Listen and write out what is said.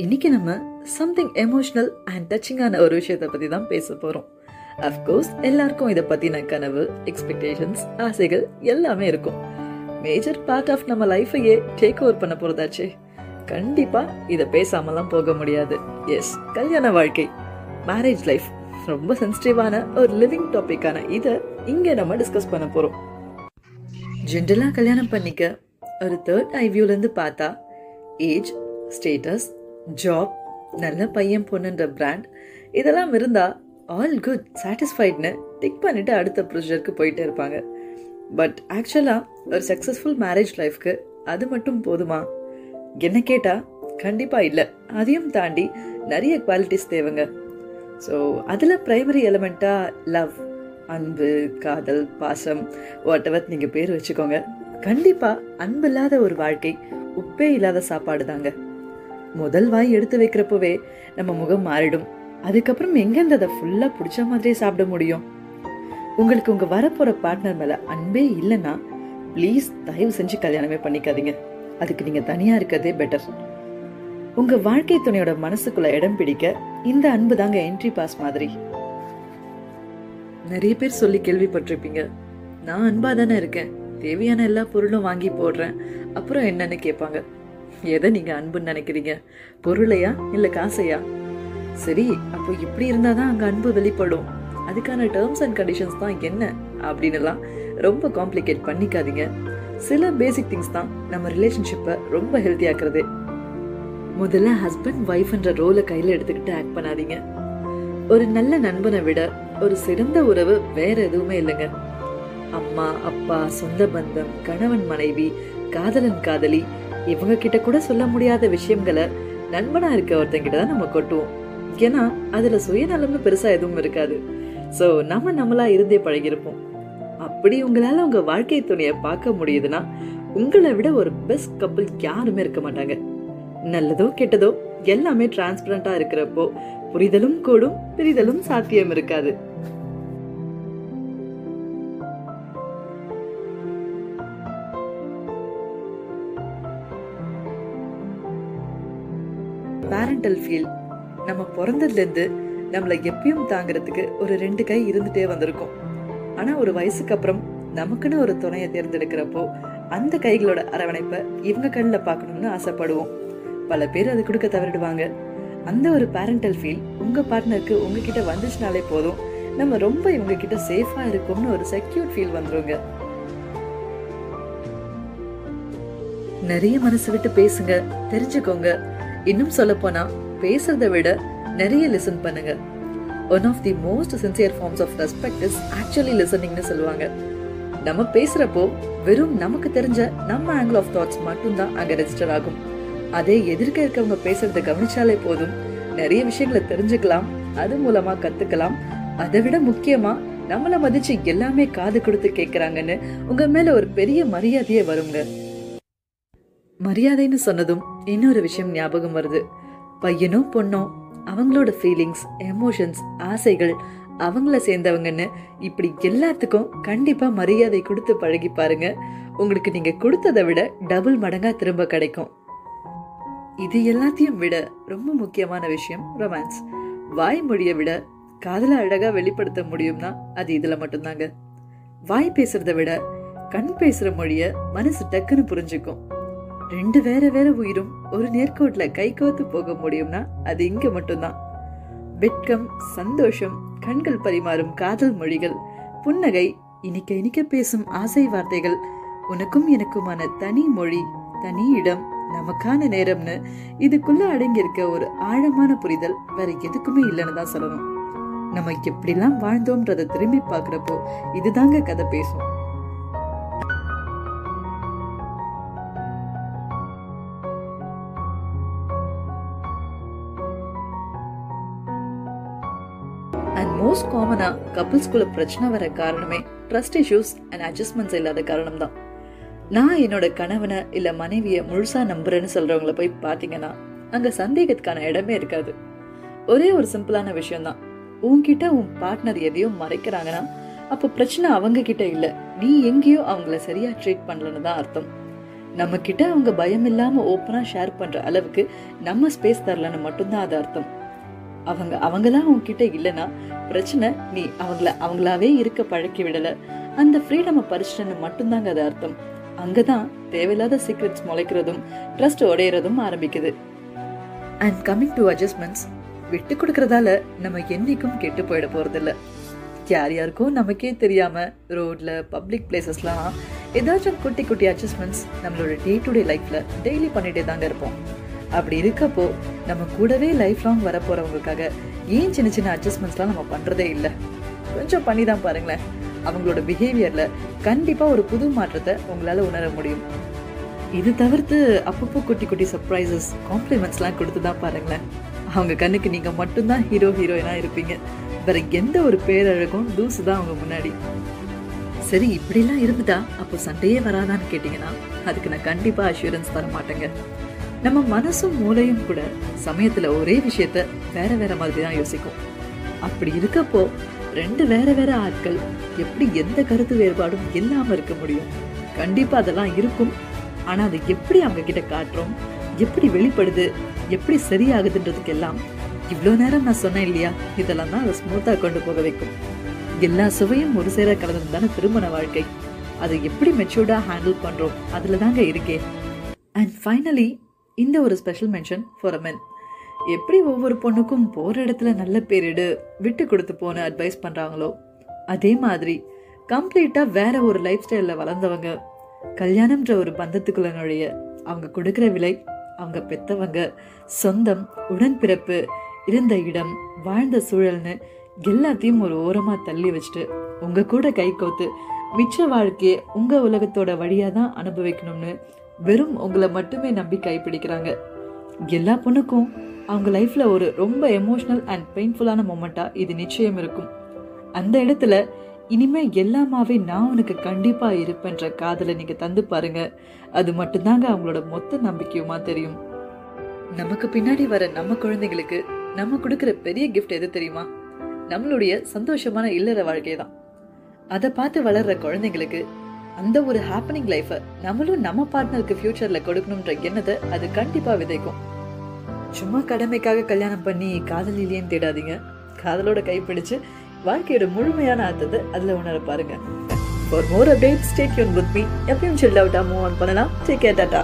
இன்னைக்கு நம்ம something emotional and டச்சிங்கான ஒரு விஷயத்தை பற்றி தான் பேச போகிறோம் அஃப்கோர்ஸ் எல்லாருக்கும் இதை பற்றின கனவு எக்ஸ்பெக்டேஷன்ஸ் ஆசைகள் எல்லாமே இருக்கும். மேஜர் பார்ட் ஆஃப் நம்ம லைஃபையே டேக் ஓவர் பண்ண போகிறதாச்சே கண்டிப்பாக இதை பேசாமலாம் போக முடியாது. எஸ் கல்யாண வாழ்க்கை மேரேஜ் லைஃப் ரொம்ப சென்சிட்டிவான ஒரு லிவிங் டாபிக்கான இதை இங்கே நம்ம டிஸ்கஸ் பண்ண போகிறோம் ஜென்ரலாக கல்யாணம் பண்ணிக்க ஒரு தேர்ட் ஐ வியூலேருந்து பார்த்தா ஏஜ் ஸ்டேட்டஸ் ஜாப் நல்ல பையன் பொண்ணுன்ற பிராண்ட் இதெல்லாம் இருந்தால் ஆல் குட் சாட்டிஸ்ஃபைட்னு டிக் பண்ணிட்டு அடுத்த ப்ரொசீஜருக்கு போயிட்டே இருப்பாங்க. பட் ஆக்சுவலாக ஒரு சக்ஸஸ்ஃபுல் மேரேஜ் லைஃப்க்கு அது மட்டும் போதுமா? என்ன கேட்டால் கண்டிப்பாக இல்லை. அதையும் தாண்டி நிறைய குவாலிட்டிஸ் தேவைங்க. ஸோ அதில் ப்ரைமரி எலமெண்ட்டாக லவ் அன்பு காதல் பாசம் வாட் எவர் நீங்கள் பேர் வச்சுக்கோங்க. கண்டிப்பாக அன்பு இல்லாத ஒரு வாழ்க்கை உப்பே இல்லாத சாப்பாடு தாங்க முதல் வாய் எடுத்து வைக்கிறப்பவே நம்ம முகம் மாறிடும். அதுக்கப்புறம் எங்கேருந்து அதை ஃபுல்லாக பிடிச்ச மாதிரியே சாப்பிட முடியும்? உங்களுக்கு உங்கள் வரப்போகிற பார்ட்னர் மேலே அன்பே இல்லைன்னா ப்ளீஸ் தயவு செஞ்சு கல்யாணமே பண்ணிக்காதீங்க. அதுக்கு நீங்கள் தனியாக இருக்கிறதே பெட்டர் உங்கள் வாழ்க்கை துணையோட மனசுக்குள்ள இடம் பிடிக்க இந்த அன்பு தாங்க என்ட்ரி பாஸ் மாதிரி. நிறைய பேர் சொல்லி கேள்விப்பட்டிருப்பீங்க நான் அன்பாக தானே இருக்கேன். தேவையான எல்லா பொருளும் வாங்கி போடுறேன். அப்புறம் என்னன்னு கேட்பாங்க. எதை நீங்க அன்புன்னு நினைக்கிறீங்க? பொருளையா இல்ல காசையா? சரி அப்போ இப்படி இருந்தாதான் அங்க அன்பு வெளிப்படும். அதுக்கான டேர்ம்ஸ் அண்ட் கண்டிஷன்ஸ் தான் என்ன அப்படின்னுலாம் ரொம்ப காம்ப்ளிகேட் பண்ணிக்காதீங்க. சில பேசிக் திங்ஸ் தான் நம்ம ரிலேஷன்ஷிப்பை ரொம்ப ஹெல்த்தி ஆக்குறது. முதல்ல ஹஸ்பண்ட் ஒய்ஃப்ன்ற ரோலை கையில் எடுத்துக்கிட்டு ஆக்ட் பண்ணாதீங்க. ஒரு நல்ல நண்பனை விட ஒரு சிறந்த உறவு வேற எதுவுமே இல்லைங்க. அம்மா அப்பா சொந்த பந்தம் கணவன் மனைவி காதலன் காதலி இவங்க கிட்ட கூட சொல்ல முடியாத விஷயங்களை நண்பனா இருக்க ஒருத்தங்கிட்ட தான் நம்ம கொட்டுவோம். ஏன்னா அதுல சுயநலம்னு பெருசா எதுவும் இருக்காது. சோ நம்ம நம்மளா இருந்தே பழகிருப்போம் அப்படி உங்களால உங்க வாழ்க்கை துணையை பார்க்க முடியுதுன்னா உங்களை விட ஒரு பெஸ்ட் கப்பல் யாருமே இருக்க மாட்டாங்க. நல்லதோ கெட்டதோ எல்லாமே டிரான்ஸ்பரண்டா இருக்கிறப்போ புரிதலும் கூடும் பிரிதலும் சாத்தியம் இருக்காது. பேரண்டல் ஃபீல் நம்ம பிறந்ததுலேருந்து நம்மளை எப்பயும் தாங்கிறதுக்கு ஒரு ரெண்டு கை இருந்துட்டே வந்திருக்கும். ஆனா ஒரு வயசுக்கு அப்புறம் நமக்குன்னு ஒரு துணையை தேர்ந்தெடுக்கிறப்போ அந்த கைகளோட அரவணைப்பை இவங்க கண்ணில் பார்க்கணும்னு ஆசைப்படுவோம். பல பேர் அது கொடுக்க தவறிடுவாங்க. அந்த ஒரு பேரண்டல் ஃபீல் உங்க பார்ட்னருக்கு உங்ககிட்ட வந்துச்சுனாலே போதும். நம்ம ரொம்ப இவங்க கிட்ட சேஃபா இருக்கோம்னு ஒரு செக்யூர் ஃபீல் வந்துருங்க. நிறைய மனசு விட்டு பேசுங்க தெரிஞ்சுக்கோங்க. இன்னும் சொல்ல போனா பேசுறத விட நிறைய லிசன் பண்ணுங்க. One of the most sincere forms of respect is actually லிசனிங்னு சொல்லுவாங்க. நம்ம பேசுறப்போ வெறும் நமக்கு தெரிஞ்ச நம்ம ஆங்கிள் ஆஃப் தாட்ஸ் மட்டும்தான் அங்க ரெஜிஸ்டர் ஆகும். அதே எதிர்க்க இருக்கவங்க பேசுறத கவனிச்சாலே போதும். நிறைய விஷயங்களை தெரிஞ்சுக்கலாம் அது மூலமா கத்துக்கலாம். அதை விட முக்கியமா நம்மளை மதிச்சு எல்லாமே காது கொடுத்து கேக்குறாங்கன்னு உங்க மேல ஒரு பெரிய மரியாதையே வருங்க. மரியாதைன்னு சொன்னதும் இன்னொரு விஷயம் ஞாபகம் வருது. பையனோ பொண்ணோ அவங்களோட ஃபீலிங்ஸ் எமோஷன்ஸ் ஆசைகள் அவங்கள சேர்ந்தவங்கன்னு இப்படி எல்லாத்துக்கும் கண்டிப்பா மரியாதை கொடுத்து பழகி பாருங்க. உங்களுக்கு நீங்க கொடுத்ததை விட டபுள் மடங்கா திரும்ப கிடைக்கும். இது எல்லாத்தையும் விட ரொம்ப முக்கியமான விஷயம் ரொமான்ஸ் வாய்மொழியை விட காதல அழகா வெளிப்படுத்த முடியும்னா அது இதுல மட்டும்தாங்க. வாய் பேசுறத விட கண் பேசுற மொழிய மனசு டக்குன்னு புரிஞ்சுக்கும். ரெண்டு வேற வேற உயிரும் ஒரு நேர்கோட்ல கை கோத்து போக முடியும்னா அது இங்க மட்டும்தான். வெட்கம் சந்தோஷம் கண்கள் பரிமாறும் காதல் மொழிகள் புன்னகை இனிக்க இனிக்க பேசும் ஆசை வார்த்தைகள் உனக்கும் எனக்குமான தனி மொழி தனி இடம் நமக்கான நேரம்னு இதுக்குள்ள அடங்கியிருக்க ஒரு ஆழமான புரிதல் வேற எதுக்குமே இல்லைன்னு தான் சொல்லணும். நம்ம எப்படிலாம் வாழ்ந்தோம்ன்றத திரும்பி பார்க்குறப்போ இதுதாங்க கதை பேசும். மோஸ்ட் காமனா கப்புள்ஸ்குள்ள பிரச்சனை வர காரணமே ட்ரஸ்ட் இஷ்யூஸ் அண்ட் அட்ஜஸ்ட்மெண்ட்ஸ் இல்லாத காரணம் தான் நான் என்னோட கணவனை இல்ல மனைவிய முழுசா நம்புறேன்னு சொல்றவங்கள போய் பாத்தீங்கன்னா அங்க சந்தேகத்துக்கான இடமே இருக்காது. ஒரே ஒரு சிம்பிளான விஷயம் தான் உன்கிட்ட உன் பார்ட்னர் எதையும் மறைக்கிறாங்கன்னா அப்போ பிரச்சனை அவங்க கிட்ட இல்ல. நீ எங்கேயோ அவங்கள சரியா ட்ரீட் பண்ணலன்னு தான் அர்த்தம். நம்ம கிட்ட அவங்க பயம் இல்லாம ஓப்பனா ஷேர் பண்ற அளவுக்கு நம்ம ஸ்பேஸ் தரலன்னு மட்டும்தான் அது அர்த்தம். அவங்க அவங்களா உன்கிட்ட இல்லைன்னா பிரச்சனை நீ அவங்கள அவங்களாவே இருக்க பழக்கி விடல. அந்த ஃப்ரீடமை பறிச்சிட்டன்னு மட்டும்தாங்க அது அர்த்தம். அங்கதான் தேவையில்லாத சீக்ரெட்ஸ் முளைக்கிறதும் ட்ரஸ்ட் உடையறதும் ஆரம்பிக்குது. அண்ட் கம்மிங் டு அட்ஜஸ்ட்மெண்ட்ஸ் விட்டு கொடுக்கறதால நம்ம என்னைக்கும் கெட்டு போயிட போகிறதில்ல யார் யாருக்கும் நமக்கே தெரியாம ரோட்ல பப்ளிக் பிளேசஸ்லாம் ஏதாச்சும் குட்டி குட்டி அட்ஜஸ்ட்மெண்ட்ஸ் நம்மளோட டே டு டே லைஃப்ல டெய்லி பண்ணிட்டே தாங்க இருப்போம். அப்படி இருக்கப்போ நம்ம கூடவே லைஃப் லாங் வர போகிறவங்களுக்காக ஏன் சின்ன சின்ன அட்ஜஸ்ட்மெண்ட்ஸ்லாம் நம்ம பண்ணுறதே இல்லை? கொஞ்சம் பண்ணி தான் பாருங்களேன். அவங்களோட பிஹேவியரில் கண்டிப்பாக ஒரு புது மாற்றத்தை உங்களால் உணர முடியும். இது தவிர்த்து அப்பப்போ குட்டி குட்டி சர்ப்ரைசஸ் காம்ப்ளிமெண்ட்ஸ்லாம் கொடுத்து தான் பாருங்களேன். அவங்க கண்ணுக்கு நீங்கள் மட்டும்தான் ஹீரோ ஹீரோயினாக இருப்பீங்க. வேற எந்த ஒரு பேரழகும் தூசு தான் அவங்க முன்னாடி. சரி இப்படிலாம் இருந்துட்டா அப்போ சண்டையே வராதான்னு கேட்டிங்கன்னா அதுக்கு நான் கண்டிப்பாக அஷூரன்ஸ் தர மாட்டேங்க நம்ம மனசும் மூளையும் கூட சமயத்துல ஒரே விஷயத்த வேற வேற மாதிரி தான் யோசிக்கும். அப்படி இருக்கப்போ ரெண்டு வேற வேற ஆட்கள் எப்படி எந்த கருத்து வேறுபாடும் இல்லாம இருக்க முடியும்? கண்டிப்பா அதெல்லாம் இருக்கும். ஆனா அது எப்படி அவங்க கிட்ட காட்டுறோம்? எப்படி வெளிப்படுது? எப்படி சரியாகுதுன்றதுக்கு எல்லாம் இவ்வளோ நேரம் நான் சொன்னேன் இல்லையா? இதெல்லாம் தான் அதை ஸ்மூத்தா கொண்டு போக வைக்கும். எல்லா சுவையும் ஒரு சேர கலந்தது தானே திருமண வாழ்க்கை. அதை எப்படி மெச்சூர்டா ஹேண்டில் பண்றோம்? அதுல தாங்க இருக்கே. அண்ட் ஃபைனலி இந்த ஒரு special mention for a men எப்படி ஒவ்வொரு பொண்ணுக்கும் போகிற இடத்துல நல்ல பேரிடு விட்டு கொடுத்து போன அட்வைஸ் பண்ணுறாங்களோ அதே மாதிரி கம்ப்ளீட்டாக வேற ஒரு லைஃப் ஸ்டைலில் வளர்ந்தவங்க கல்யாணம்ன்ற ஒரு பந்தத்துக்குள்ள நுழைய அவங்க கொடுக்குற விலை அவங்க பெத்தவங்க சொந்தம் உடன்பிறப்பு இருந்த இடம் வாழ்ந்த சூழல்னு எல்லாத்தையும் ஒரு ஓரமாக தள்ளி வச்சுட்டு உங்கள் கூட கை கோத்து மிச்ச வாழ்க்கையை உங்க உலகத்தோட வழியா தான் அனுபவிக்கணும்னு வெறும் உங்களை மட்டுமே நம்பி கைப்பிடிக்கிறாங்க. எல்லா பொண்ணுக்கும் அவங்க லைஃப்ல ஒரு ரொம்ப எமோஷனல் அண்ட் பெயின்ஃபுல்லான மூமெண்ட்டாக இது நிச்சயம் இருக்கும். அந்த இடத்துல இனிமே எல்லாமாவே நான் உனக்கு கண்டிப்பா இருப்பேன்ற காதலை நீங்க தந்து பாருங்க. அது மட்டும்தாங்க அவங்களோட மொத்த நம்பிக்கையுமா தெரியும். நமக்கு பின்னாடி வர நம்ம குழந்தைங்களுக்கு நம்ம கொடுக்குற பெரிய கிஃப்ட் எது தெரியுமா? நம்மளுடைய சந்தோஷமான இல்லற வாழ்க்கை தான் அதை பார்த்து வளர்ற குழந்தைங்களுக்கு அந்த ஒரு ஹாப்பனிங் லைஃபை நம்மளும் நம்ம பார்ட்னருக்கு ஃபியூச்சர்ல கொடுக்கணும்ன்ற எண்ணத்தை அது கண்டிப்பா விதைக்கும். சும்மா கடமைக்காக கல்யாணம் பண்ணி காதல் இல்லையேன்னு தேடாதீங்க. காதலோட கைப்பிடிச்சு வாழ்க்கையோட முழுமையான அர்த்தத்தை அதுல உணர பாருங்க. ஃபார் மோர் அப்டேட் ஸ்டேட் யூன் வித் மீ எப்பயும் சில் அவுட்டா மூவ் ஆன் பண்ணலாம். Take care tata